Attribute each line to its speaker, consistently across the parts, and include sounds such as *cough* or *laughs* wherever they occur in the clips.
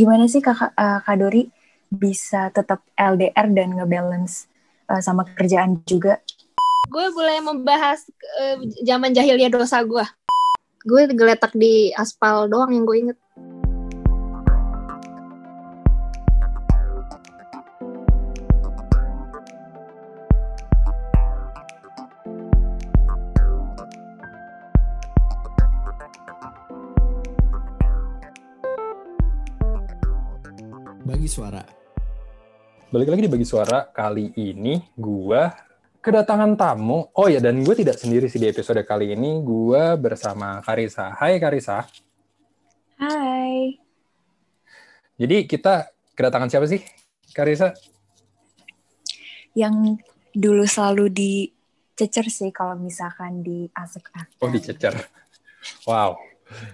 Speaker 1: gimana sih Kak, uh, Kak Dori bisa tetap LDR dan ngebalance uh, sama kerjaan juga?
Speaker 2: Gue boleh membahas uh, zaman jahilnya dosa gue. Gue geletak di aspal doang yang gue inget.
Speaker 3: Balik lagi di Bagi Suara, kali ini gue kedatangan tamu. Oh ya, dan gue tidak sendiri sih di episode kali ini. Gue bersama Karisa. Hai Karisa.
Speaker 1: Hai.
Speaker 3: Jadi kita kedatangan siapa sih, Karisa?
Speaker 1: Yang dulu selalu dicecer sih kalau misalkan di Asik
Speaker 3: Oh, dicecer. Wow.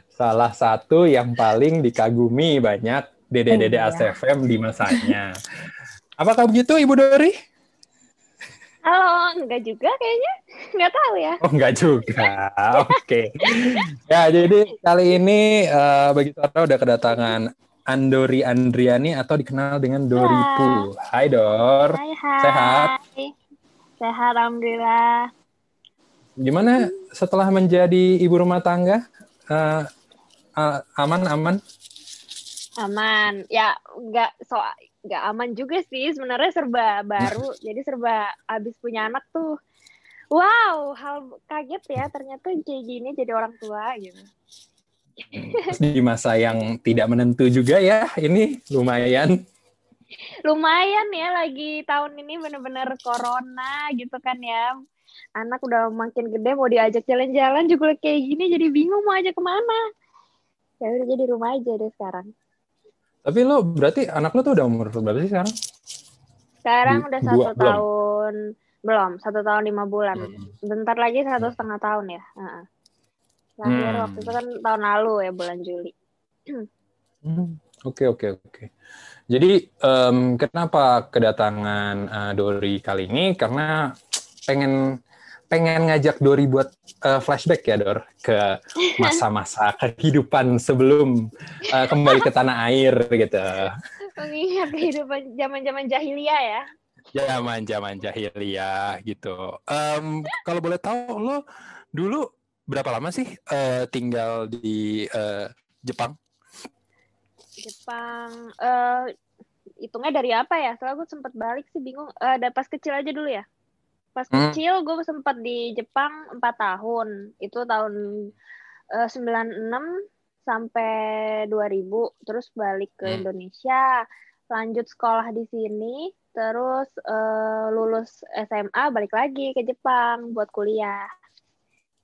Speaker 3: Salah satu yang paling dikagumi banyak dede-dede
Speaker 1: Iya.
Speaker 3: ASFM di masanya. *laughs* Apakah begitu Ibu Dori?
Speaker 2: Halo, enggak juga kayaknya. Enggak tahu ya.
Speaker 3: Oh, enggak juga. *laughs* Oke. Ya, jadi kali ini eh, bagi suara udah kedatangan Andori Andriani atau dikenal dengan Doripu. Hai Dor.
Speaker 2: Hai, hai.
Speaker 3: Sehat?
Speaker 2: Sehat, Alhamdulillah.
Speaker 3: Gimana setelah menjadi ibu rumah tangga? Eh, a- aman aman?
Speaker 2: Aman. Ya, enggak so enggak aman juga sih. Sebenarnya serba baru. *laughs* jadi serba abis punya anak tuh. Wow, hal kaget ya. Ternyata kayak gini jadi orang tua gitu. *laughs*
Speaker 3: Terus di masa yang tidak menentu juga ya, ini lumayan.
Speaker 2: Lumayan ya lagi tahun ini bener-bener corona gitu kan ya. Anak udah makin gede mau diajak jalan-jalan juga kayak gini jadi bingung mau ajak ke mana. Ya udah jadi rumah aja deh sekarang.
Speaker 3: Tapi lo berarti anak lo tuh udah umur berapa sih sekarang?
Speaker 2: Sekarang
Speaker 3: Di-
Speaker 2: udah
Speaker 3: dua-
Speaker 2: satu
Speaker 3: belum?
Speaker 2: tahun belum satu tahun lima bulan.
Speaker 3: Hmm.
Speaker 2: Bentar lagi satu setengah tahun ya. Heeh. Lahir
Speaker 3: Hmm.
Speaker 2: waktu itu kan tahun lalu ya bulan Juli.
Speaker 3: Hmm, Oke oke oke. Jadi em, kenapa kedatangan eh, Dori kali ini? Karena pengen pengen ngajak Dori buat eh, flashback ya Dor ke *laughs* masa-masa kehidupan sebelum eh, kembali ke tanah air gitu.
Speaker 2: Mengingat kehidupan zaman-zaman jahiliyah ya.
Speaker 3: Zaman zaman jahiliyah gitu. Em, kalau boleh tahu lo dulu berapa lama sih eh, tinggal di eh, Jepang?
Speaker 2: Jepang eh hitungnya dari apa ya? Soalnya gue sempat balik sih bingung. Eh dari pas kecil aja dulu ya. Pas
Speaker 3: Hmm.
Speaker 2: kecil gue sempat di Jepang 4 tahun. Itu tahun eh, 96 sampai 2000 terus balik ke
Speaker 3: Hmm.
Speaker 2: Indonesia, lanjut sekolah di sini, terus eh, lulus SMA balik lagi ke Jepang buat kuliah.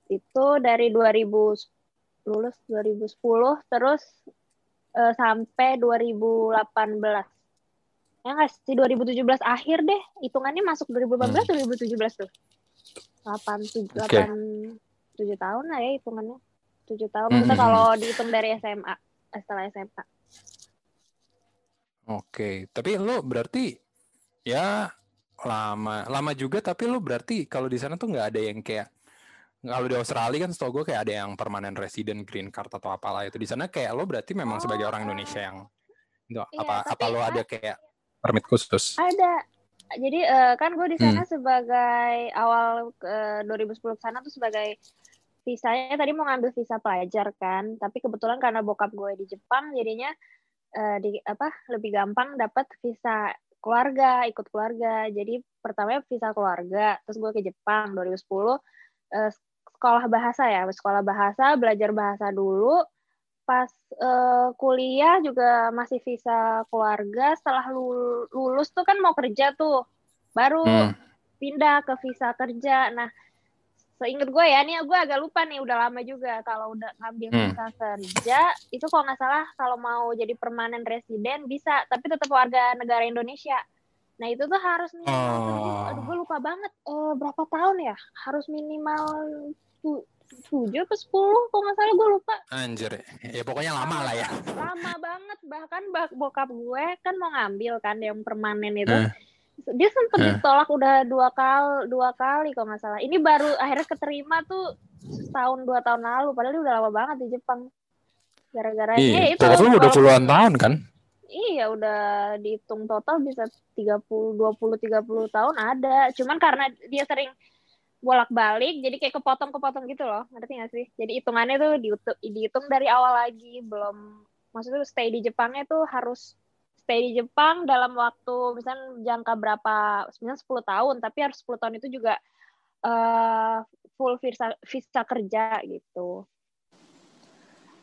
Speaker 2: Itu dari 2000 lulus 2010 terus eh, sampai 2018. Ya nggak sih 2017 akhir deh. Hitungannya masuk 2018 2017 tuh. 8 7
Speaker 3: Oke.
Speaker 2: 8 7 tahun lah ya hitungannya. 7 tahun
Speaker 3: Hmm,
Speaker 2: kita
Speaker 3: hmm,
Speaker 2: kalau dihitung dari SMA setelah SMA.
Speaker 3: Oke, tapi lo berarti ya lama lama juga tapi lo berarti kalau di sana tuh nggak ada yang kayak kalau di Australia kan setahu gue kayak ada yang permanent resident green card atau apalah itu di sana kayak lo berarti memang sebagai orang Indonesia yang itu
Speaker 2: Iya,
Speaker 3: apa apa lo ada kayak permit khusus?
Speaker 2: Ada. Jadi eh, kan gue di sana
Speaker 3: Hmm.
Speaker 2: sebagai awal eh, 2010 ke sana tuh sebagai visanya tadi mau ngambil visa pelajar kan, tapi kebetulan karena bokap gue di Jepang jadinya eh, di apa lebih gampang dapat visa keluarga, ikut keluarga. Jadi pertamanya visa keluarga, terus gue ke Jepang 2010 eh, sekolah bahasa ya, sekolah bahasa, belajar bahasa dulu. Pas eh, kuliah juga masih visa keluarga. Setelah lul- lulus tuh kan mau kerja tuh, baru
Speaker 3: Hmm.
Speaker 2: pindah ke visa kerja. Nah, seinget gue ya, nih gue agak lupa nih, udah lama juga kalau udah ngambil
Speaker 3: Hmm.
Speaker 2: visa kerja, itu kalau nggak salah kalau mau jadi permanen resident bisa, tapi tetap warga negara Indonesia. Nah itu tuh harus minimal kerja,
Speaker 3: Oh.
Speaker 2: aduh gue lupa banget, eh, berapa tahun ya? Harus minimal tu- tujuh atau sepuluh, kalau nggak salah gue lupa.
Speaker 3: Anjir, ya pokoknya lama lah ya.
Speaker 2: Lama banget, bahkan bak- bokap gue kan mau ngambil kan yang permanen itu.
Speaker 3: Eh.
Speaker 2: Dia sempet
Speaker 3: Eh.
Speaker 2: ditolak udah dua kali, dua kali kalau nggak salah. Ini baru akhirnya keterima tuh setahun dua tahun lalu, padahal dia udah lama banget di Jepang. Gara-gara
Speaker 3: Iya,
Speaker 2: ya itu
Speaker 3: bokap lo udah puluhan tahun kan?
Speaker 2: sih ya udah dihitung total bisa 30 20 30 tahun ada. Cuman karena dia sering bolak-balik jadi kayak kepotong-kepotong gitu loh. Ngerti gak sih? Jadi hitungannya tuh dihitung, dihitung dari awal lagi, belum maksudnya stay di Jepangnya tuh harus stay di Jepang dalam waktu misalnya jangka berapa misalnya 10 tahun tapi harus 10 tahun itu juga uh, full visa visa kerja gitu.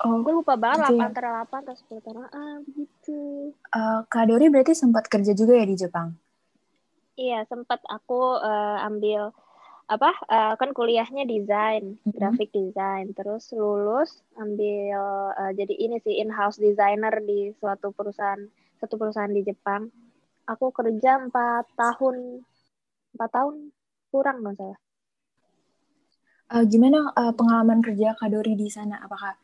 Speaker 2: Oh, gue lupa banget lah antara 8 atau 10 tahun. Ah, begitu.
Speaker 1: Uh, Kak Dori berarti sempat kerja juga ya di Jepang?
Speaker 2: Iya, sempat aku uh, ambil apa uh, kan kuliahnya desain, mm-hmm. graphic design, terus lulus ambil uh, jadi ini sih in-house designer di suatu perusahaan satu perusahaan di Jepang. Aku kerja empat tahun, empat tahun kurang nggak salah.
Speaker 1: Uh, gimana uh, pengalaman kerja Kadori di sana? Apakah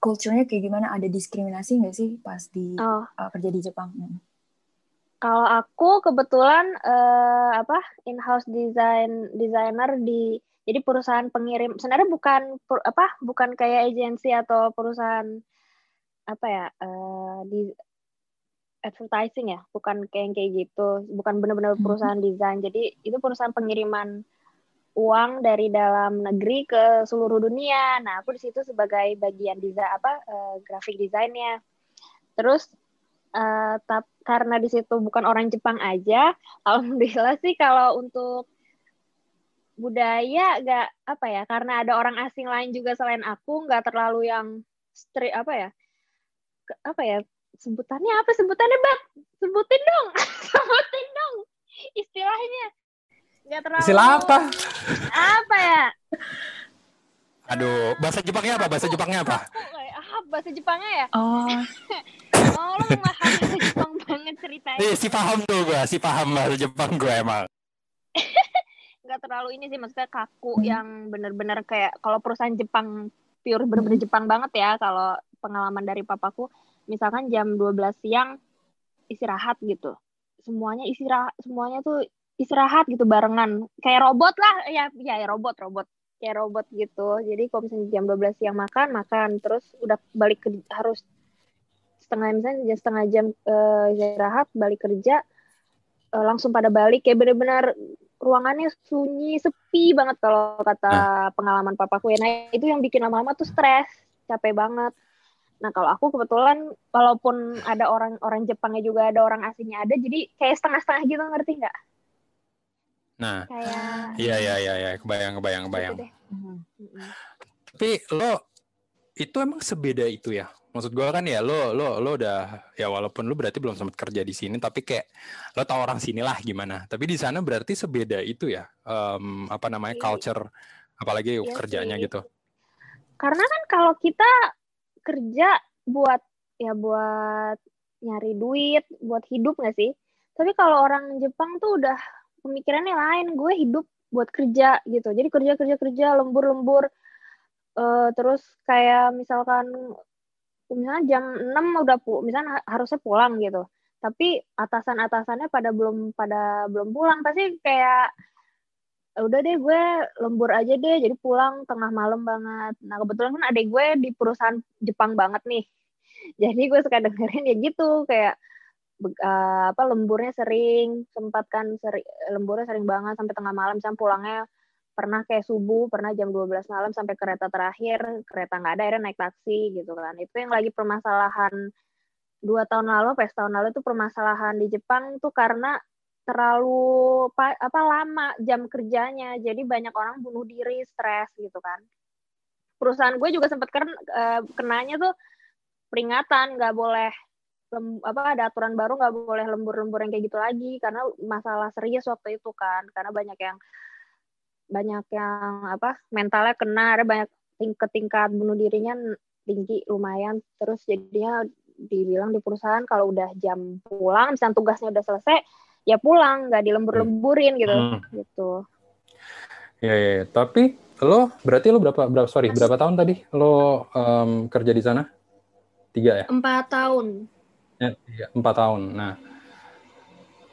Speaker 1: culture-nya kayak gimana? Ada diskriminasi nggak sih pas di oh. uh, kerja di Jepang? Hmm.
Speaker 2: Kalau aku kebetulan uh, apa in-house design designer di jadi perusahaan pengirim. Sebenarnya bukan apa bukan kayak agensi atau perusahaan apa ya uh, di advertising ya, bukan kayak kayak gitu, bukan benar-benar hmm. perusahaan desain. Jadi itu perusahaan pengiriman uang dari dalam negeri ke seluruh dunia. Nah, aku di situ sebagai bagian desain apa uh, grafik desainnya. Terus uh, tap, karena di situ bukan orang Jepang aja, *laughs* alhamdulillah sih kalau untuk budaya gak apa ya karena ada orang asing lain juga selain aku nggak terlalu yang street apa ya apa ya sebutannya apa sebutannya bang? Sebutin dong *laughs* sebutin dong istilahnya. Nggak terlalu
Speaker 3: istilah apa?
Speaker 2: Apa ya?
Speaker 3: Aduh bahasa Jepangnya apa? Bahasa Jepangnya apa
Speaker 2: bahasa Jepangnya ya?
Speaker 1: Oh. *laughs*
Speaker 2: Oh lu memahami bahasa Jepang banget ceritanya.
Speaker 3: Nih, si paham tuh gue si paham bahasa Jepang gue emang. *laughs*
Speaker 2: Nggak terlalu ini sih maksudnya kaku yang bener-bener kayak kalau perusahaan Jepang pure bener-bener Jepang banget ya kalau pengalaman dari papaku. Misalkan jam 12 siang istirahat gitu. Semuanya istirahat semuanya tuh istirahat gitu barengan. Kayak robot lah ya ya, ya robot robot kayak robot gitu. Jadi kalau misalnya jam 12 siang makan makan. Terus udah balik ke harus setengah misalnya jam setengah jam uh, istirahat balik kerja uh, langsung pada balik. Kayak bener-bener ruangannya sunyi sepi banget kalau kata nah. pengalaman papaku ya. Nah itu yang bikin lama-lama tuh stres capek banget. Nah kalau aku kebetulan walaupun ada orang orang Jepangnya juga ada orang asingnya ada, jadi kayak setengah-setengah gitu ngerti nggak?
Speaker 3: Nah, kayak... iya iya iya ya. kebayang kebayang kebayang. Gitu mm-hmm. Tapi lo itu emang sebeda itu ya? Maksud gue kan ya lo lo lo udah ya walaupun lo berarti belum sempat kerja di sini, tapi kayak lo tau orang sini lah gimana. Tapi di sana berarti sebeda itu ya, um, apa namanya iya. culture, apalagi iya kerjanya sih. gitu.
Speaker 2: Karena kan kalau kita kerja buat ya buat nyari duit, buat hidup gak sih? Tapi kalau orang Jepang tuh udah pemikirannya lain. Gue hidup buat kerja gitu. Jadi kerja kerja kerja lembur-lembur. Uh, terus kayak misalkan misalnya jam 6 udah pu misalnya harusnya pulang gitu. Tapi atasan-atasannya pada belum pada belum pulang pasti kayak Ya udah deh gue lembur aja deh jadi pulang tengah malam banget nah kebetulan kan adek gue di perusahaan Jepang banget nih *laughs* jadi gue suka dengerin ya gitu kayak uh, apa lemburnya sering sempat kan seri, lemburnya sering banget sampai tengah malam. Sampai pulangnya pernah kayak subuh pernah jam 12 malam sampai kereta terakhir kereta nggak ada akhirnya naik taksi gitu kan. Itu yang lagi permasalahan dua tahun lalu, pas tahun lalu itu permasalahan di Jepang tuh karena terlalu apa lama jam kerjanya. Jadi banyak orang bunuh diri stres gitu kan. Perusahaan gue juga sempat kena uh, kenanya tuh peringatan nggak boleh lem, apa ada aturan baru nggak boleh lembur-lembur yang kayak gitu lagi karena masalah serius waktu itu kan karena banyak yang banyak yang apa mentalnya kena ada banyak tingkat tingkat bunuh dirinya tinggi lumayan terus jadinya dibilang di perusahaan kalau udah jam pulang misalnya tugasnya udah selesai ya pulang nggak dilembur-lemburin gitu hmm. gitu.
Speaker 3: Ya, ya ya. Tapi lo berarti lo berapa berapa sorry berapa tahun tadi lo um, kerja di sana? Tiga ya?
Speaker 2: Empat tahun
Speaker 3: empat tahun. Nah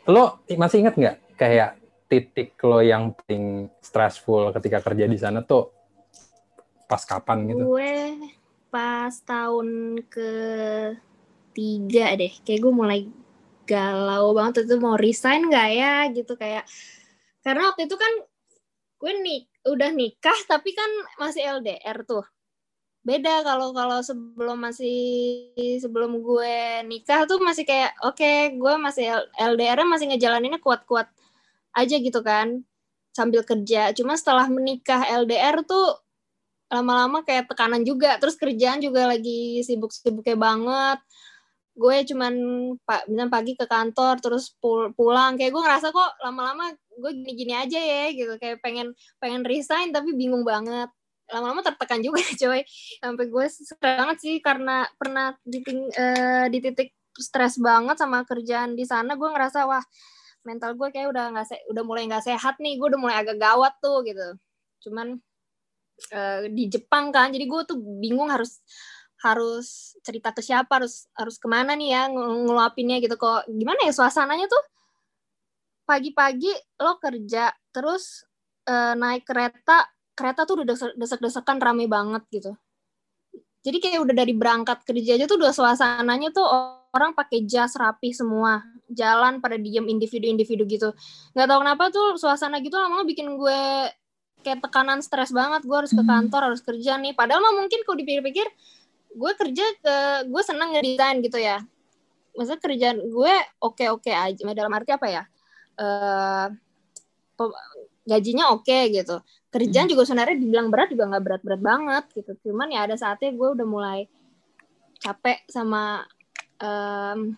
Speaker 3: lo masih ingat nggak kayak titik lo yang paling stressful ketika kerja di sana tuh pas kapan gitu?
Speaker 2: Gue pas tahun ke tiga deh. Kayak gue mulai galau banget itu. Mau resign nggak ya? Gitu kayak. Karena waktu itu kan gue nik udah nikah tapi kan masih LDR tuh beda kalau kalau sebelum masih sebelum gue nikah tuh masih kayak oke okay, gue masih LDR masih ngejalaninnya kuat-kuat aja gitu kan sambil kerja. Cuma setelah menikah LDR tuh lama-lama kayak tekanan juga terus kerjaan juga lagi sibuk-sibuknya banget. Gue cuman pak bilang pagi ke kantor terus pul pulang kayak gue ngerasa kok lama-lama gue gini-gini aja ya gitu. Kayak pengen pengen resign tapi bingung banget lama-lama tertekan juga *laughs* coy. Sampai gue banget sih karena pernah di, uh, di titik stres banget sama kerjaan di sana gue ngerasa wah mental gue kayak udah nggak udah mulai nggak sehat nih gue udah mulai agak gawat tuh gitu. Cuman uh, di Jepang kan jadi gue tuh bingung harus harus cerita ke siapa harus harus ke mana nih ya ng ngeluapinnya gitu. Kok gimana ya suasananya tuh? Pagi-pagi lo kerja terus uh, naik kereta kereta tuh udah desek-desekan rame banget gitu. Jadi kayak udah dari berangkat kerja aja tuh udah suasananya tuh orang pakai jas rapi semua, jalan pada diem individu-individu gitu. Gak tau kenapa tuh suasana gitu lama-lama bikin gue kayak tekanan stres banget. Gue harus ke hmm. kantor, harus kerja nih. Padahal mah mungkin kalau dipikir-pikir, gue kerja ke gue seneng ngedesain gitu ya. Maksudnya kerjaan gue oke-oke aja. Dalam arti apa ya? Uh, gajinya oke okay, gitu kerjaan hmm. juga sebenarnya dibilang berat juga nggak berat-berat banget gitu cuman ya ada saatnya gue udah mulai capek sama um,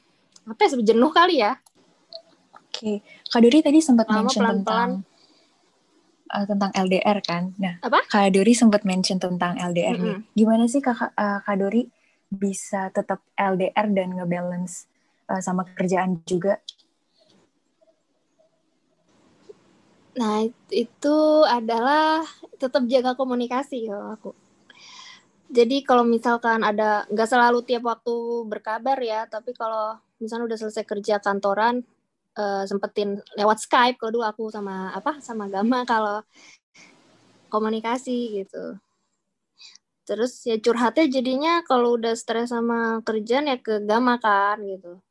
Speaker 2: apa ya jenuh kali ya
Speaker 1: oke okay. kak Dori tadi sempat mention pelan -pelan. tentang uh, tentang LDR kan nah apa? kak Dori sempat mention tentang LDR mm -hmm. nih gimana sih kak uh, kak Dori bisa tetap LDR dan ngebalance uh, sama kerjaan juga
Speaker 2: Nah, itu adalah tetap jaga komunikasi kalau aku. Jadi kalau misalkan ada, nggak selalu tiap waktu berkabar ya, tapi kalau misalnya udah selesai kerja kantoran, uh, sempetin lewat Skype kalau dulu aku sama apa sama Gama *laughs* kalau komunikasi gitu. Terus ya curhatnya jadinya kalau udah stres sama kerjaan ya ke Gama kan gitu.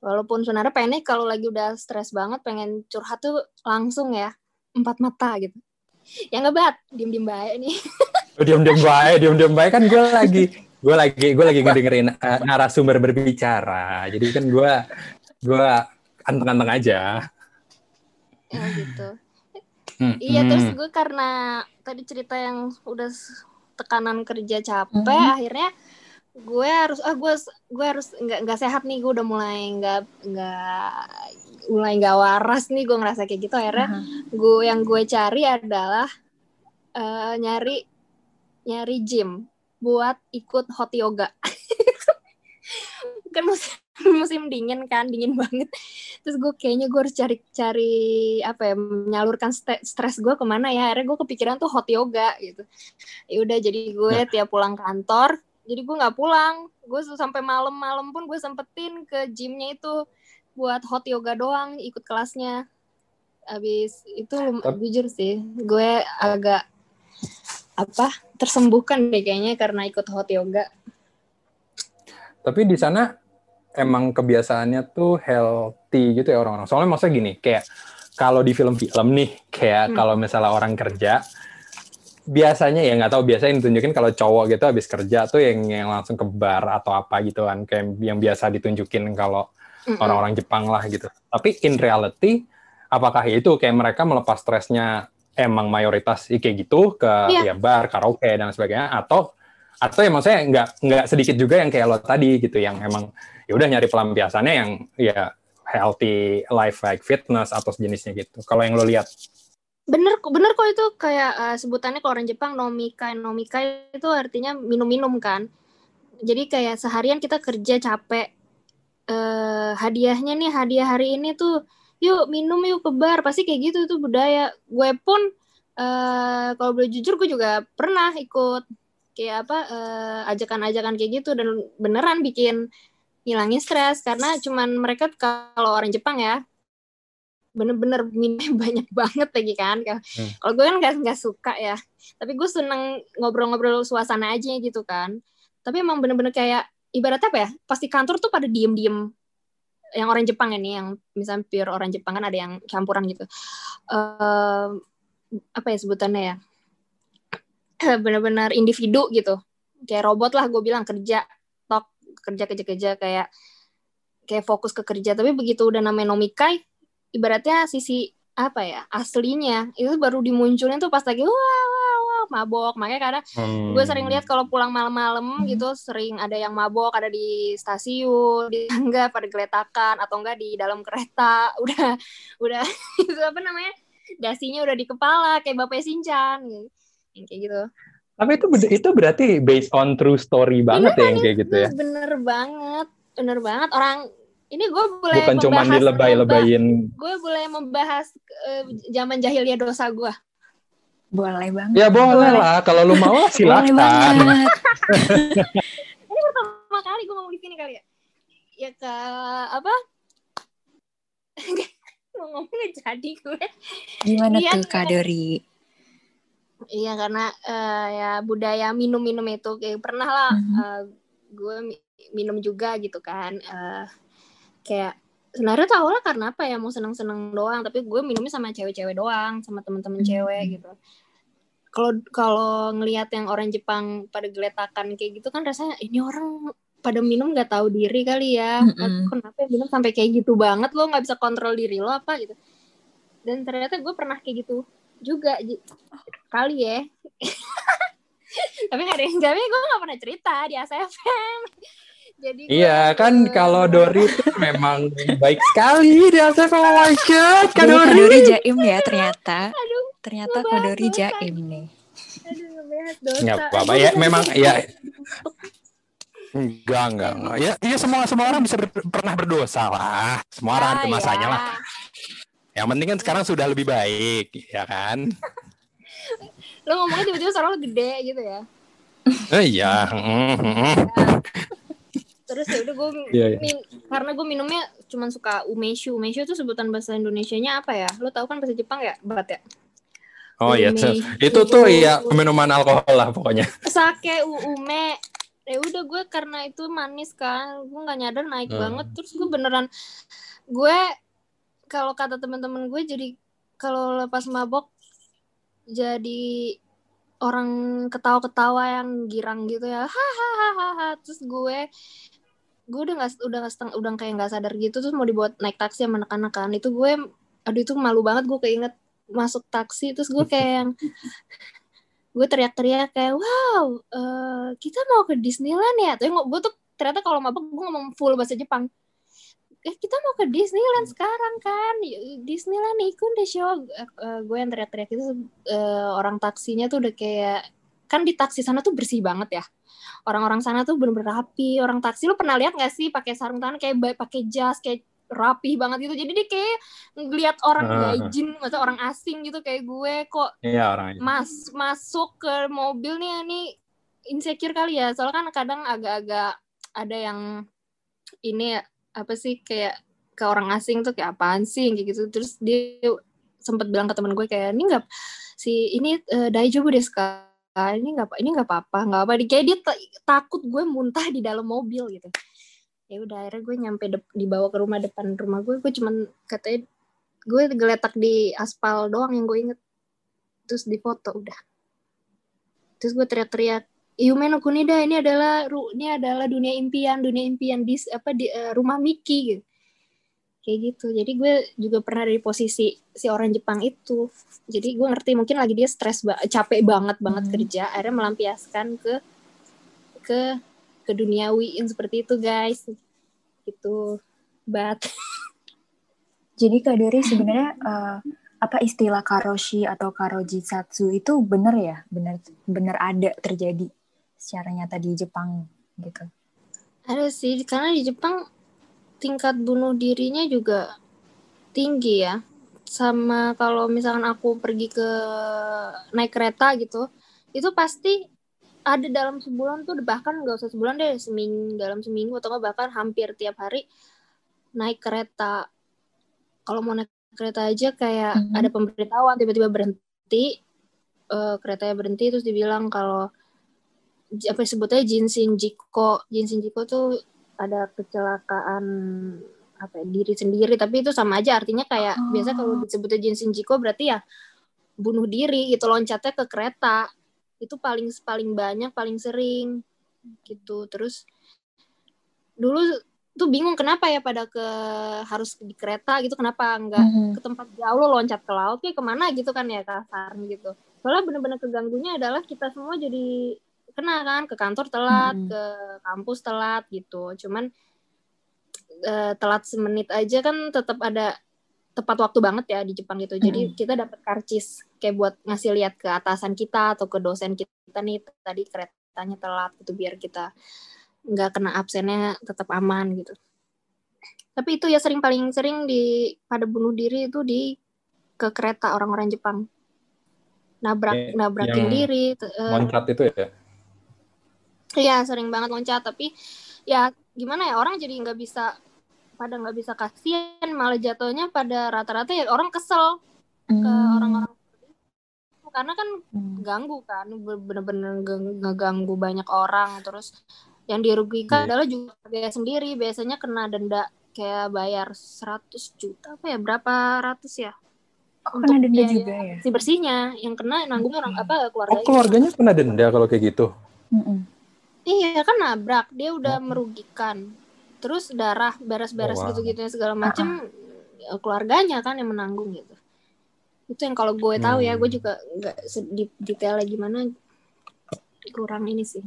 Speaker 2: Walaupun sebenarnya pengen kalau lagi udah stres banget pengen curhat tuh langsung ya empat mata gitu. Ya nggak bat? Diem diem baik nih. *laughs*
Speaker 3: Oh, diem diem baik diem diem baik. Kan gue lagi gue lagi gue lagi ngedengerin uh, narasumber berbicara. Jadi kan gue gue anteng-anteng aja.
Speaker 2: Ya gitu. Hmm, iya hmm. terus gue karena tadi cerita yang udah tekanan kerja capek hmm. akhirnya gue harus ah gue gue harus nggak nggak sehat nih gue udah mulai nggak nggak mulai nggak waras nih gue ngerasa kayak gitu akhirnya. Uh -huh. gue yang gue cari adalah uh, nyari nyari gym buat ikut hot yoga. *laughs* Kan musim musim dingin kan dingin banget. Terus gue kayaknya gue harus cari cari apa ya menyalurkan stres gue ke mana ya. Akhirnya gue kepikiran tuh hot yoga gitu. Ya udah jadi gue nah. tiap pulang kantor jadi gue nggak pulang. Gue sampai malam-malam pun gue sempetin ke gymnya itu buat hot yoga doang ikut kelasnya. Habis itu jujur sih gue agak apa tersembuhkan deh kayaknya karena ikut hot yoga.
Speaker 3: Tapi di sana emang kebiasaannya tuh healthy gitu ya orang-orang. Soalnya maksudnya gini kayak kalau di film-film nih kayak hmm. kalau misalnya orang kerja biasanya ya nggak tahu biasanya ditunjukin kalau cowok gitu habis kerja tuh yang yang langsung ke bar atau apa gitu kan kayak yang biasa ditunjukin kalau orang-orang Jepang lah gitu. Tapi in reality, apakah itu kayak mereka melepas stresnya emang mayoritas kayak gitu ke yeah. ya bar, karaoke dan sebagainya, atau atau ya maksudnya nggak nggak sedikit juga yang kayak lo tadi gitu, yang emang ya udah nyari pelampiasannya yang ya healthy life like fitness atau sejenisnya gitu. Kalau yang lo lihat
Speaker 2: bener bener kok itu kayak uh, sebutannya kalau orang Jepang nomikai. Nomikai itu artinya minum-minum kan. Jadi kayak seharian kita kerja capek. Uh, hadiahnya nih hadiah hari ini tuh yuk minum yuk ke bar. Pasti kayak gitu tuh budaya. Gue pun uh, kalau boleh jujur gue juga pernah ikut kayak apa uh, ajakan-ajakan kayak gitu dan beneran bikin hilangin stres. Karena cuman mereka kalau orang Jepang ya bener-bener minum *laughs* banyak banget lagi kan. Hmm. kalau gue kan gak, nggak suka ya. Tapi gue seneng ngobrol-ngobrol suasana aja gitu kan. Tapi emang bener-bener kayak ibaratnya apa ya pasti kantor tuh pada diem-diem. Yang orang Jepang ini yang misalnya pure orang Jepang kan ada yang campuran gitu. Uh, apa ya sebutannya ya? *clears throat* Benar-benar individu gitu. Kayak robot lah gue bilang kerja tok kerja kerja kerja kayak kayak fokus ke kerja. Tapi begitu udah namanya nomikai ibaratnya sisi apa ya aslinya itu baru dimunculin tuh pas lagi wah wah wah mabok makanya kadang hmm. gue sering lihat kalau pulang malam-malam hmm. gitu sering ada yang mabok ada di stasiun di tangga pada geletakan atau enggak di dalam kereta *laughs* udah udah itu apa namanya dasinya udah di kepala kayak bapak Sinchan gitu. kayak gitu
Speaker 3: tapi itu itu berarti based on true story banget bener, ya yang kayak gitu ya
Speaker 2: bener banget bener banget orang ini gue boleh
Speaker 3: bukan cuma dilebay-lebayin.
Speaker 2: gue boleh membahas uh, zaman jahiliyah dosa gue
Speaker 1: boleh banget.
Speaker 3: Ya boleh, boleh. lah. Kalau lu mau *laughs* silakan. *laughs*
Speaker 2: ini pertama kali gue ngomong di sini kali ya? Ya ke apa? *laughs* Mau ngomong jadi gue.
Speaker 1: Gimana iya, tuh kak Dori?
Speaker 2: Iya karena uh, ya budaya minum-minum itu kayak pernah lah mm -hmm. uh, gue minum juga gitu kan uh, kayak sebenarnya tuh awalnya karena apa ya mau seneng-seneng doang tapi gue minumnya sama cewek-cewek doang sama temen-temen hmm. cewek gitu. Kalau kalau ngelihat yang orang Jepang pada geletakan kayak gitu kan rasanya ini orang pada minum nggak tahu diri kali ya mm-hmm. kenapa minum sampai kayak gitu banget lo nggak bisa kontrol diri lo apa? Gitu. Dan ternyata gue pernah kayak gitu juga kali ya. *laughs* Tapi nggak ada yang tapi gue nggak pernah cerita di ASFM
Speaker 3: jadi iya kan kalau Dori itu memang baik sekali dia saya oh my god Kak Dori.
Speaker 1: Dori jaim ya ternyata. *laughs* Aduh, ternyata Kak Dori jaim nih.
Speaker 2: Aduh, Nggak
Speaker 3: apa-apa ya, memang ya. Enggak, enggak, enggak. Ya, ya semua semua orang bisa ber, pernah berdosa lah. Semua orang ada ah, masanya ya. lah. Yang penting kan sekarang sudah lebih baik, ya kan?
Speaker 2: lo ngomongnya tiba-tiba suara lo gede gitu ya?
Speaker 3: Eh, iya.
Speaker 2: Terus ya udah gue *laughs* yeah, yeah. min karena gue minumnya cuma suka umeshu. Umeshu itu sebutan bahasa Indonesia-nya apa ya? Lo tau kan bahasa Jepang ya? Bat ya?
Speaker 3: Oh iya itu tuh ya minuman alkohol lah pokoknya. *laughs*
Speaker 2: Sake ume. Ya udah gue karena itu manis kan gue nggak nyadar naik hmm. banget. Terus gue beneran gue kalau kata teman-teman gue jadi kalau lepas mabok jadi orang ketawa-ketawa yang girang gitu ya. Hahaha terus gue gue udah nggak udah nggak seteng udah kayak nggak sadar gitu terus mau dibuat naik taksi sama anak-anak kan. Itu gue aduh itu malu banget gue keinget masuk taksi terus gue kayak yang *laughs* gue teriak-teriak kayak wow uh, kita mau ke Disneyland ya? Tapi gue tuh ternyata kalau mabuk gue ngomong full bahasa Jepang. Eh kita mau ke Disneyland sekarang kan? Disneyland ikut deh show uh, gue yang teriak-teriak itu uh, orang taksinya tuh udah kayak kan di taksi sana tuh bersih banget ya. Orang-orang sana tuh bener-bener rapi. Orang taksi lu pernah lihat gak sih pakai sarung tangan kayak pakai jas kayak rapi banget gitu. Jadi dia kayak ngeliat orang uh. gaijin atau orang asing gitu kayak gue kok
Speaker 3: iya, orang
Speaker 2: mas masuk ke mobil nih ini insecure kali ya. Soalnya kan kadang agak-agak ada yang ini apa sih kayak ke orang asing tuh kayak apaan sih kayak gitu. Terus dia sempat bilang ke teman gue kayak ini nggak si ini uh, daijobu deh sekarang ah, ini nggak ini nggak apa-apa nggak apa kayak dia takut gue muntah di dalam mobil gitu. Ya udah akhirnya gue nyampe dibawa ke rumah depan rumah gue gue cuman katanya gue geletak di aspal doang yang gue inget. Terus di foto udah. Terus gue teriak-teriak Yume no Kunida ini adalah ini adalah dunia impian dunia impian di apa di uh, rumah Miki gitu kayak gitu. Jadi gue juga pernah dari posisi si orang Jepang itu. Jadi gue ngerti mungkin lagi dia stres ba capek banget banget hmm. kerja akhirnya melampiaskan ke ke ke duniawi seperti itu guys. Gitu. Bat *laughs*
Speaker 1: jadi kak Dori sebenarnya uh, apa istilah karoshi atau karoji satsu itu benar ya? Benar benar ada terjadi secara nyata di Jepang gitu?
Speaker 2: Ada sih karena di Jepang tingkat bunuh dirinya juga tinggi ya. Sama kalau misalkan aku pergi ke naik kereta gitu, itu pasti ada dalam sebulan tuh bahkan nggak usah sebulan deh seminggu dalam seminggu atau bahkan hampir tiap hari naik kereta kalau mau naik kereta aja kayak mm-hmm. ada pemberitahuan tiba-tiba berhenti uh, keretanya berhenti terus dibilang kalau apa sebutnya Jinsin Jiko. Jinsin Jiko tuh ada kecelakaan apa ya, diri sendiri tapi itu sama aja artinya kayak oh. biasa kalau disebutnya Jinsin Jiko berarti ya bunuh diri gitu loncatnya ke kereta itu paling paling banyak paling sering gitu terus dulu tuh bingung kenapa ya pada ke harus di kereta gitu kenapa enggak mm -hmm. ke tempat jauh lo loncat ke laut kayak ke mana gitu kan ya kasarnya gitu soalnya bener-bener keganggunya adalah kita semua jadi kena kan ke kantor telat mm -hmm. ke kampus telat gitu cuman uh, telat semenit aja kan tetap ada tepat waktu banget ya di Jepang gitu. Jadi hmm. kita dapat karcis kayak buat ngasih lihat ke atasan kita atau ke dosen kita nih tadi keretanya telat gitu biar kita nggak kena absennya tetap aman gitu. Tapi itu ya sering paling sering di pada bunuh diri itu di ke kereta orang-orang Jepang. Nabrak ya, nabrakin diri.
Speaker 3: Uh, loncat itu ya?
Speaker 2: Iya sering banget loncat tapi ya gimana ya orang jadi nggak bisa pada nggak bisa kasihan malah jatuhnya pada rata-rata ya orang kesel hmm. ke orang-orang karena kan hmm. ganggu kan bener-bener ngeganggu banyak orang terus yang dirugikan yeah. adalah juga biaya sendiri biasanya kena denda kayak bayar 100 juta apa ya berapa ratus ya
Speaker 1: oh, kena denda juga ya
Speaker 2: si bersihnya yang kena nanggung orang apa keluarganya
Speaker 3: oh keluarganya kena denda kalau kayak gitu
Speaker 2: mm -mm. Iya kan nabrak dia udah oh. merugikan terus darah beres-beres oh, wow. gitu-gitu segala macem uh-uh. keluarganya kan yang menanggung gitu itu yang kalau gue tahu hmm. ya gue hmm. juga nggak detailnya gimana kurang ini sih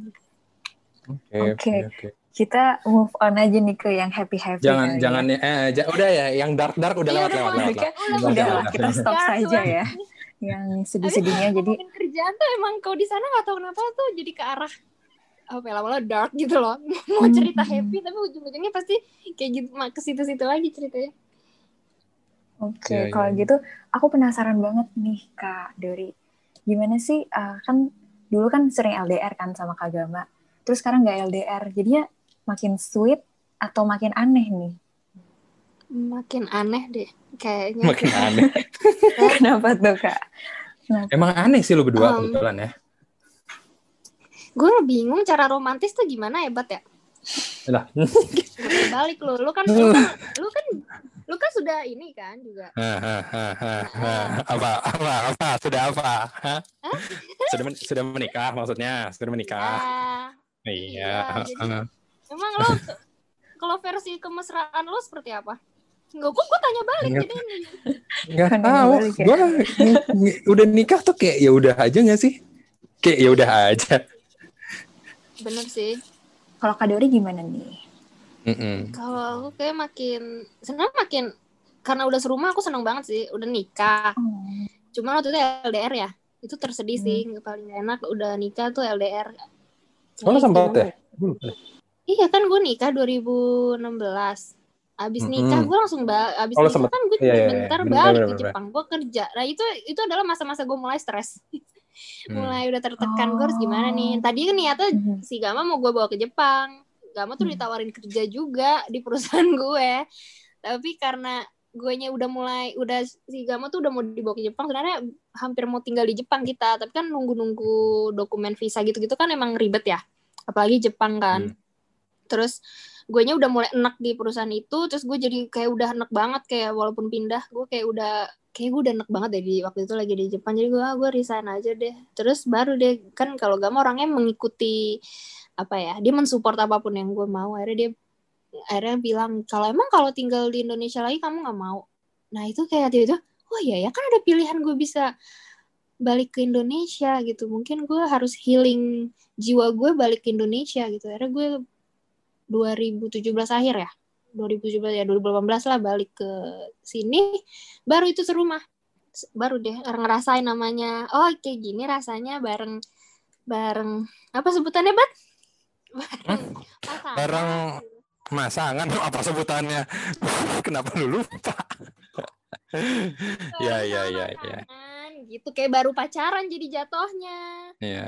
Speaker 1: oke okay, oke okay. okay. kita move on aja nih ke yang happy happy
Speaker 3: jangan ya. jangan ya. eh j- udah ya yang dark dark udah iya, lewat lewat lewat,
Speaker 1: udah, lah kita stop saja ya yang sedih-sedihnya jadi
Speaker 2: kerjaan tuh emang kau di sana nggak tahu kenapa tuh jadi ke arah apa ya lama-lama dark gitu loh. *laughs* Mau cerita happy tapi ujung-ujungnya pasti kayak gitu ke situ-situ lagi ceritanya.
Speaker 1: Oke okay, ya, kalau ya. gitu aku penasaran banget nih kak Dori. Gimana sih uh, kan dulu kan sering LDR kan sama kak Gama. Terus sekarang nggak LDR jadinya makin sweet atau makin aneh nih?
Speaker 2: Makin aneh deh kayaknya.
Speaker 3: Makin *laughs* aneh. *laughs*
Speaker 1: Kenapa tuh kak?
Speaker 3: Kenapa? emang aneh sih lo berdua um, kebetulan ya
Speaker 2: gue bingung cara romantis tuh gimana ya bat ya? Lah. Balik lu. Lu kan lu kan lu kan lu kan sudah ini kan juga.
Speaker 3: Apa apa apa? Sudah apa? Hah? sudah men sudah menikah maksudnya? Sudah menikah?
Speaker 2: Ya, iya, iya emang lo kalau versi kemesraan lo seperti apa? Enggak, gue, gue tanya balik Nggak, jadi ini.
Speaker 3: Enggak tahu. Ya. Gue udah nikah tuh kayak ya udah aja gak sih? Kayak ya udah aja
Speaker 2: bener sih.
Speaker 1: Kalau Kak Dori gimana nih?
Speaker 2: Mm -mm. kalau aku kayak makin senang makin karena udah serumah aku seneng banget sih. Udah nikah. Mm. cuma waktu itu LDR ya. Itu tersedih mm. sih paling enak. Udah nikah tuh LDR
Speaker 3: oh sempat ya?
Speaker 2: Iya kan gue nikah 2016 Abis nikah mm -hmm. gue langsung ba abis oh, nikah kan gue iya, iya, bentar iya. balik bener, ke Jepang. Gue kerja. Nah itu itu adalah masa-masa gue mulai stres *laughs* hmm. mulai udah tertekan oh. gue harus gimana nih tadi kan niatnya hmm. si Gama mau gue bawa ke Jepang Gama tuh hmm. ditawarin kerja juga di perusahaan *laughs* gue tapi karena gue nya udah mulai udah si Gama tuh udah mau dibawa ke Jepang sebenarnya hampir mau tinggal di Jepang kita tapi kan nunggu-nunggu dokumen visa gitu-gitu kan emang ribet ya apalagi Jepang kan hmm. terus gue nya udah mulai enak di perusahaan itu terus gue jadi kayak udah enak banget kayak walaupun pindah gue kayak udah kayak gue udah enak banget deh waktu itu lagi di Jepang jadi gue ah, gue resign aja deh. Terus baru deh kan kalau gak mau orangnya mengikuti apa ya dia mensupport apa pun yang gue mau. Akhirnya dia akhirnya bilang kalau emang kalau tinggal di Indonesia lagi kamu nggak mau? Nah itu kayak itu oh iya ya kan ada pilihan gue bisa balik ke Indonesia gitu. Mungkin gue harus healing jiwa gue balik ke Indonesia gitu. Akhirnya gue 2017 akhir ya 2017 ya 2018 lah balik ke sini baru itu serumah. Baru deh ngerasain namanya. Oh kayak gini rasanya bareng bareng apa sebutannya bat?
Speaker 3: Bareng pasangan. bareng masangan apa sebutannya? *laughs* Kenapa lu lupa ya ya ya ya
Speaker 2: gitu kayak baru pacaran jadi jatuhnya
Speaker 3: Iya.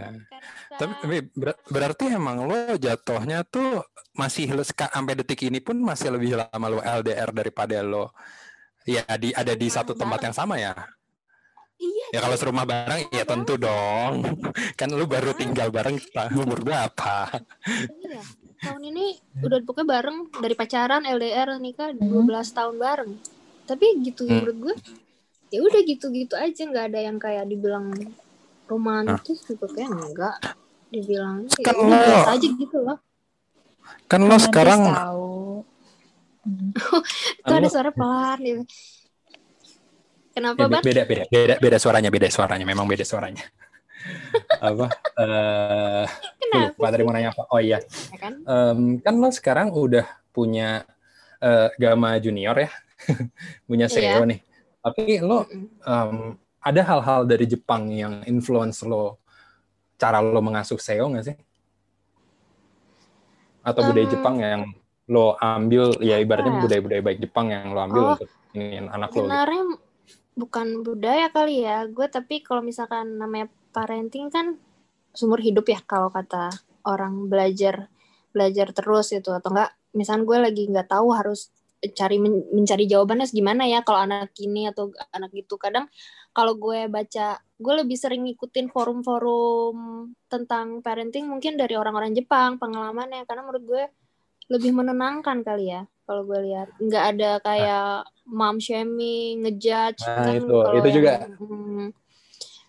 Speaker 3: Tapi, tapi ber berarti emang lo jatuhnya tuh masih sampai detik ini pun masih lebih lama lo LDR daripada lo ya di ada di satu tempat yang sama ya?
Speaker 2: Iya.
Speaker 3: Ya kalau serumah bareng ya tentu dong. *laughs* kan lu baru tinggal bareng umur berapa?
Speaker 2: Iya. Tahun ini udah pokoknya bareng dari pacaran LDR nikah 12 hmm. tahun bareng. Tapi gitu hmm. menurut gue ya udah gitu-gitu aja nggak ada yang kayak dibilang romantis nah. juga kayak enggak dibilang ya kan lo aja gitu loh
Speaker 3: kan lo sekarang
Speaker 2: tahu *laughs* itu ada suara pelan gitu Kenapa,
Speaker 3: ya, beda, beda, beda, beda suaranya, beda suaranya. Memang beda suaranya. *laughs* apa? Uh, Kenapa? tadi mau nanya apa? Oh iya. Ya kan? Um, kan lo sekarang udah punya uh, Gama Junior ya, *laughs* punya iya. nih. Tapi lo um, ada hal-hal dari Jepang yang influence lo, cara lo mengasuh SEO nggak sih? Atau budaya um, Jepang yang lo ambil, ya ibaratnya ya? budaya-budaya baik Jepang yang lo ambil oh, untuk ini anak lo.
Speaker 2: Gitu bukan budaya kali ya gue tapi kalau misalkan namanya parenting kan sumber hidup ya kalau kata orang belajar belajar terus itu atau enggak misalnya gue lagi nggak tahu harus cari mencari jawabannya gimana ya kalau anak ini atau anak itu. Kadang kalau gue baca gue lebih sering ngikutin forum-forum tentang parenting mungkin dari orang-orang Jepang pengalamannya. Karena menurut gue lebih menenangkan kali ya kalau gue lihat. Nggak ada kayak mom shaming ngejudge
Speaker 3: nah, kan itu. itu juga yang, hmm,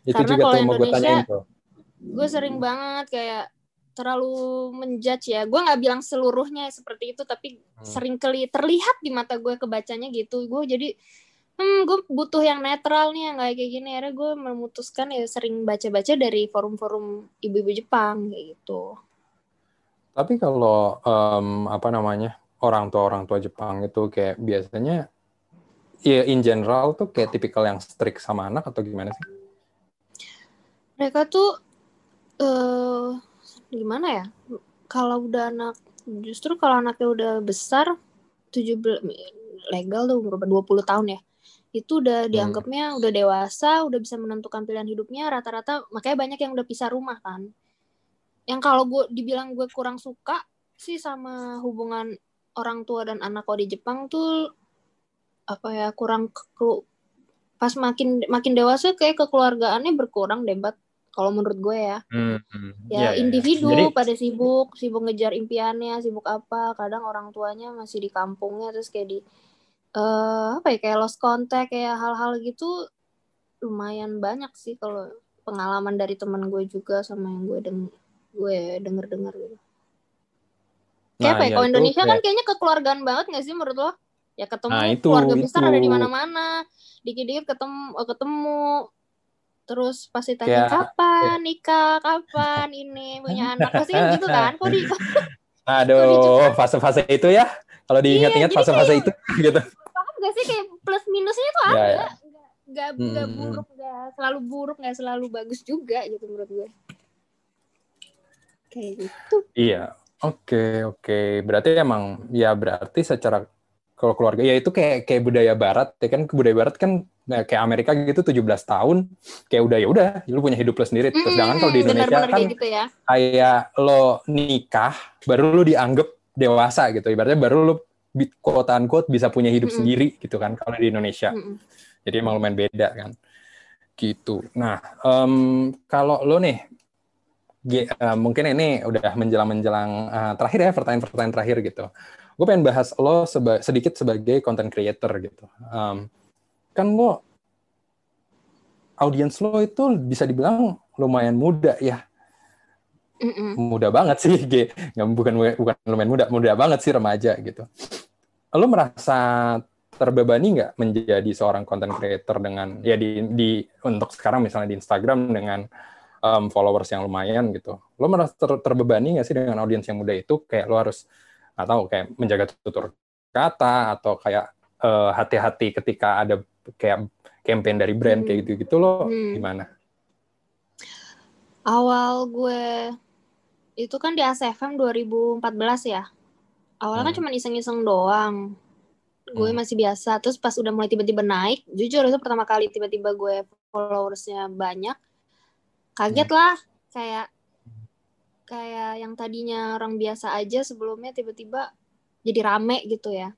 Speaker 2: itu karena juga kalau Indonesia gue sering banget kayak terlalu menjudge ya gue nggak bilang seluruhnya seperti itu tapi hmm. sering kali terlihat di mata gue kebacanya gitu gue jadi hmm gue butuh yang netral nih yang kayak gini akhirnya gue memutuskan ya sering baca-baca dari forum-forum ibu-ibu Jepang kayak gitu
Speaker 3: tapi kalau um, apa namanya orang tua orang tua Jepang itu kayak biasanya ya in general tuh kayak tipikal yang strict sama anak atau gimana sih?
Speaker 2: Mereka tuh uh, gimana ya? Kalau udah anak justru kalau anaknya udah besar 17 legal tuh umur 20 tahun ya. Itu udah hmm. dianggapnya hmm. udah dewasa, udah bisa menentukan pilihan hidupnya rata-rata makanya banyak yang udah pisah rumah kan. Yang kalau gue dibilang gue kurang suka sih sama hubungan orang tua dan anak kok di Jepang tuh apa ya kurang ke, pas makin makin dewasa kayak kekeluargaannya berkurang debat kalau menurut gue ya hmm, hmm. ya yeah, iya. individu yeah. Jadi, pada sibuk sibuk ngejar impiannya sibuk apa kadang orang tuanya masih di kampungnya terus kayak di uh, apa ya kayak lost contact kayak hal-hal gitu lumayan banyak sih kalau pengalaman dari teman gue juga sama yang gue deng gue denger dengar gitu Kayak nah, apa ya? Kalau Indonesia kan kayaknya kekeluargaan banget gak sih menurut lo? Ya ketemu nah, itu, keluarga itu. besar ada di mana-mana. Dikit-dikit ketemu ketemu terus pasti tanya kapan nikah, kapan ini punya *laughs* anak pasti kan gitu kan? Kok di *laughs* *laughs*
Speaker 3: Aduh, fase-fase itu ya. Kalau diingat-ingat iya, fase-fase itu gitu.
Speaker 2: Paham gak sih kayak plus minusnya tuh ya, ada. Ya. Gak, hmm. gak buruk, gak selalu buruk, gak selalu bagus juga gitu menurut gue. Kayak gitu.
Speaker 3: Iya, Oke, oke. Berarti emang ya berarti secara kalau keluarga ya itu kayak kayak budaya barat ya kan budaya barat kan ya kayak Amerika gitu 17 tahun kayak udah ya udah lu punya hidup lu sendiri. Terus sedangkan kalau di Indonesia bener, bener kan gitu ya. kayak lo nikah baru lu dianggap dewasa gitu. Ibaratnya baru lu quote unquote bisa punya hidup mm -hmm. sendiri gitu kan kalau di Indonesia. Mm -hmm. Jadi emang lumayan beda kan. Gitu. Nah, um, kalau lo nih uh, mungkin ini udah menjelang-menjelang uh, terakhir ya pertanyaan-pertanyaan terakhir gitu. Gue pengen bahas lo seba sedikit sebagai content creator gitu. Um, kan lo audiens lo itu bisa dibilang lumayan muda ya. Mm-mm. Muda banget sih, G. Nggak, bukan bukan lumayan muda, muda banget sih remaja gitu. Lo merasa terbebani nggak menjadi seorang content creator dengan ya di di untuk sekarang misalnya di Instagram dengan um, followers yang lumayan gitu, lo merasa ter terbebani nggak sih dengan audiens yang muda itu? Kayak lo harus atau kayak menjaga tutur kata atau kayak eh, hati-hati ketika ada kayak campaign dari brand hmm. kayak gitu-gitu lo hmm. gimana?
Speaker 2: Awal gue itu kan di ACFM 2014 ya. Awalnya kan hmm. kan cuma iseng-iseng doang. Gue hmm. masih biasa. Terus pas udah mulai tiba-tiba naik, jujur itu pertama kali tiba-tiba gue followersnya banyak kaget hmm. lah kayak kayak yang tadinya orang biasa aja sebelumnya tiba-tiba jadi rame gitu ya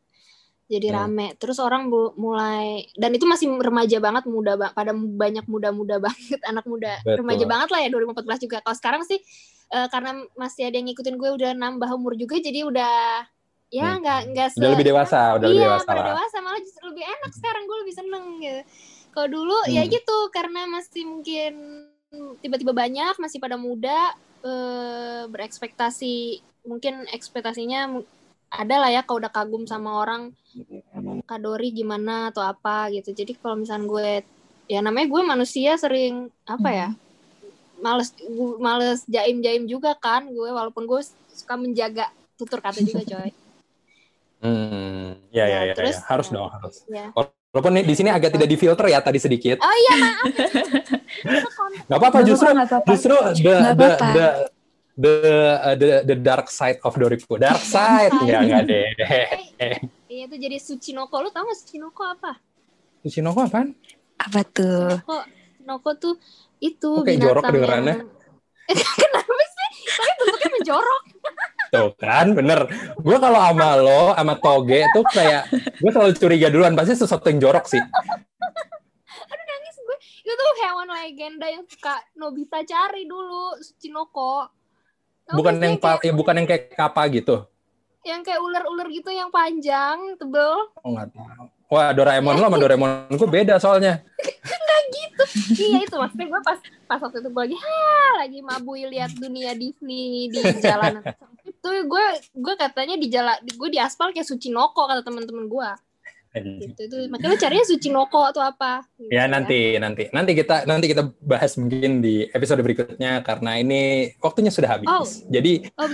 Speaker 2: jadi hmm. rame terus orang bu, mulai dan itu masih remaja banget muda ba pada banyak muda-muda *laughs* banget anak muda Betul. remaja banget lah ya 2014 juga kalau sekarang sih uh, karena masih ada yang ngikutin gue udah nambah umur juga jadi udah ya hmm. nggak hmm. nggak
Speaker 3: udah lebih dewasa udah
Speaker 2: iya,
Speaker 3: lebih dewasa
Speaker 2: pada dewasa malah justru lebih enak sekarang gue lebih seneng gitu kalau dulu ya hmm. ya gitu karena masih mungkin tiba-tiba banyak masih pada muda uh, berekspektasi mungkin ekspektasinya ada lah ya kalau udah kagum sama orang. Kadori gimana atau apa gitu. Jadi kalau misalnya gue ya namanya gue manusia sering apa ya males gue males jaim jaim juga kan gue walaupun gue suka menjaga tutur kata juga coy. *laughs*
Speaker 3: Hmm ya ya ya, ya terus ya. harus dong harus. Ya. Walaupun di sini agak tidak difilter ya tadi sedikit.
Speaker 2: Oh iya maaf. *laughs*
Speaker 3: Gak apa-apa justru justru the, the, the the uh, the the dark side of Doriku. *laughs* Dark side ya enggak deh. *laughs*
Speaker 2: Iya itu jadi Sucinoko. Lu tau gak Sucinoko apa?
Speaker 3: Sucinoko apa?
Speaker 1: Apa tuh?
Speaker 2: Sucinoko, Sucinoko tuh itu
Speaker 3: Oke, jorok kedengerannya. Yang...
Speaker 2: Kenapa sih? Tapi bentuknya menjorok.
Speaker 3: Tuh kan, bener. Gue kalau sama lo, sama Toge tuh kayak, gue selalu curiga duluan, pasti sesuatu yang jorok sih.
Speaker 2: Aduh nangis gue. Itu tuh hewan legenda yang suka Nobita cari dulu, Sucinoko
Speaker 3: bukan yang kayak, ya, bukan yang kayak kapa gitu?
Speaker 2: Yang kayak ular-ular gitu yang panjang tebel.
Speaker 3: Oh tahu. Wah Doraemon lo sama Doraemon gue beda soalnya. *laughs*
Speaker 2: Nggak gitu. Iya itu maksudnya gue pas pas waktu itu gue lagi ha lagi mabui lihat dunia Disney di jalan *laughs* itu gue gue katanya di jalan gue di aspal kayak suci noko kata teman-teman gue gitu itu makanya carinya suci noko atau apa
Speaker 3: gitu, ya nanti ya. nanti nanti kita nanti kita bahas mungkin di episode berikutnya karena ini waktunya sudah habis oh. jadi oh,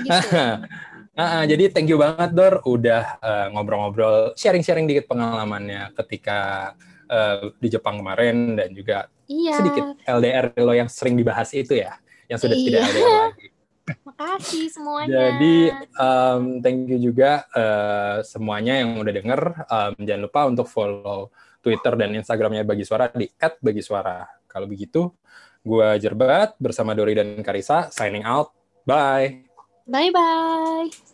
Speaker 3: Uh, *laughs* jadi thank you banget Dor udah uh, ngobrol-ngobrol sharing-sharing dikit pengalamannya ketika uh, di Jepang kemarin dan juga iya. sedikit LDR lo yang sering dibahas itu ya yang sudah iya. tidak LDR lagi. *laughs*
Speaker 2: Makasih semuanya.
Speaker 3: Jadi um, thank you juga uh, semuanya yang udah denger. Um, jangan lupa untuk follow Twitter dan Instagramnya Bagi Suara di @bagisuara. Kalau begitu, gue Jerbat bersama Dori dan Karisa signing out. Bye.
Speaker 2: Bye bye.